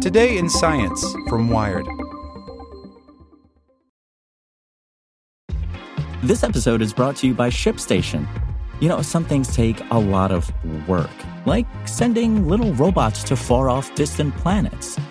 Today in Science from Wired. This episode is brought to you by ShipStation. You know, some things take a lot of work, like sending little robots to far off distant planets.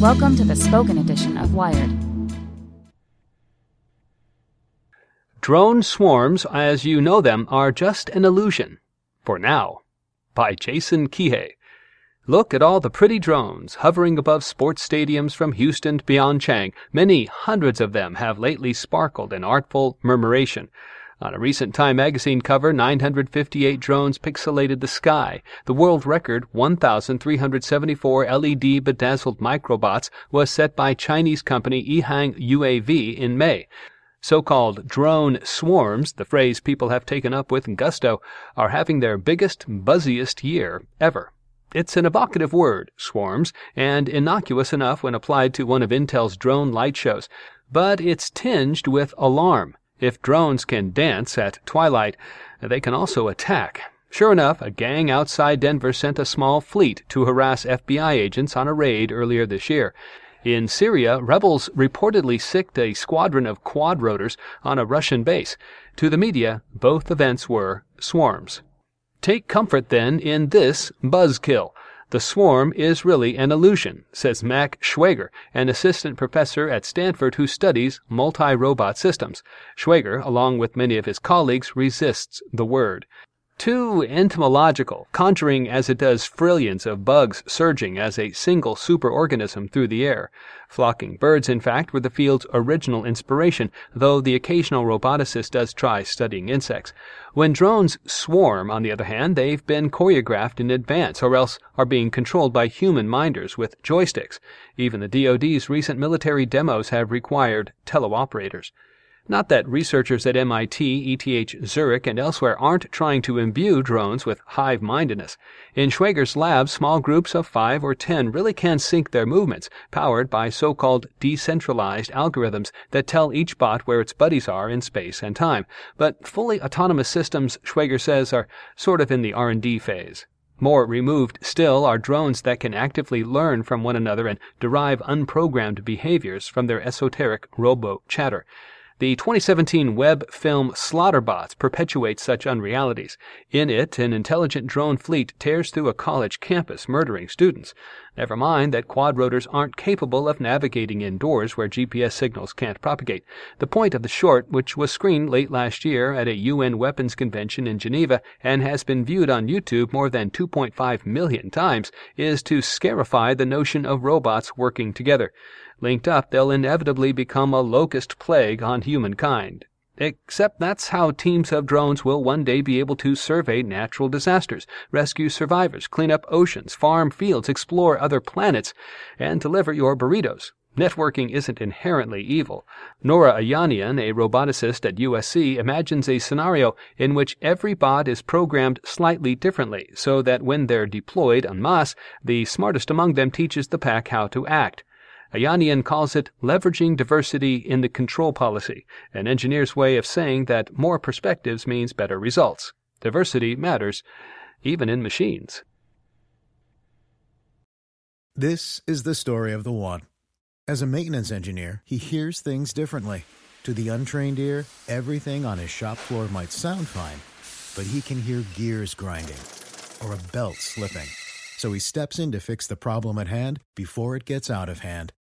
Welcome to the spoken edition of Wired. Drone swarms, as you know them, are just an illusion. For now. By Jason Kehe. Look at all the pretty drones hovering above sports stadiums from Houston to Pyeongchang. Many hundreds of them have lately sparkled in artful murmuration. On a recent Time magazine cover, 958 drones pixelated the sky. The world record, 1,374 LED bedazzled microbots, was set by Chinese company EHang UAV in May. So-called drone swarms, the phrase people have taken up with gusto, are having their biggest, buzziest year ever. It's an evocative word, swarms, and innocuous enough when applied to one of Intel's drone light shows, but it's tinged with alarm. If drones can dance at twilight, they can also attack. Sure enough, a gang outside Denver sent a small fleet to harass FBI agents on a raid earlier this year. In Syria, rebels reportedly sicked a squadron of quadrotors on a Russian base. To the media, both events were swarms. Take comfort, then, in this buzzkill. The swarm is really an illusion, says Mac Schwager, an assistant professor at Stanford who studies multi-robot systems. Schwager, along with many of his colleagues, resists the word. Too entomological, conjuring as it does frillions of bugs surging as a single superorganism through the air. Flocking birds, in fact, were the field's original inspiration, though the occasional roboticist does try studying insects. When drones swarm, on the other hand, they've been choreographed in advance, or else are being controlled by human minders with joysticks. Even the DoD's recent military demos have required teleoperators. Not that researchers at MIT, ETH Zurich, and elsewhere aren't trying to imbue drones with hive mindedness. In Schwager's lab, small groups of five or ten really can sync their movements, powered by so called decentralized algorithms that tell each bot where its buddies are in space and time. But fully autonomous systems, Schwager says, are sort of in the R&D phase. More removed still are drones that can actively learn from one another and derive unprogrammed behaviors from their esoteric robo chatter. The 2017 web film Slaughterbots perpetuates such unrealities. In it, an intelligent drone fleet tears through a college campus, murdering students. Never mind that quadrotors aren't capable of navigating indoors where GPS signals can't propagate. The point of the short, which was screened late last year at a UN weapons convention in Geneva and has been viewed on YouTube more than 2.5 million times, is to scarify the notion of robots working together. Linked up, they'll inevitably become a locust plague on humankind. Except that's how teams of drones will one day be able to survey natural disasters, rescue survivors, clean up oceans, farm fields, explore other planets, and deliver your burritos. Networking isn't inherently evil. Nora Ayanian, a roboticist at USC, imagines a scenario in which every bot is programmed slightly differently so that when they're deployed en masse, the smartest among them teaches the pack how to act. Ayanian calls it leveraging diversity in the control policy, an engineer's way of saying that more perspectives means better results. Diversity matters, even in machines. This is the story of the one. As a maintenance engineer, he hears things differently. To the untrained ear, everything on his shop floor might sound fine, but he can hear gears grinding or a belt slipping. So he steps in to fix the problem at hand before it gets out of hand.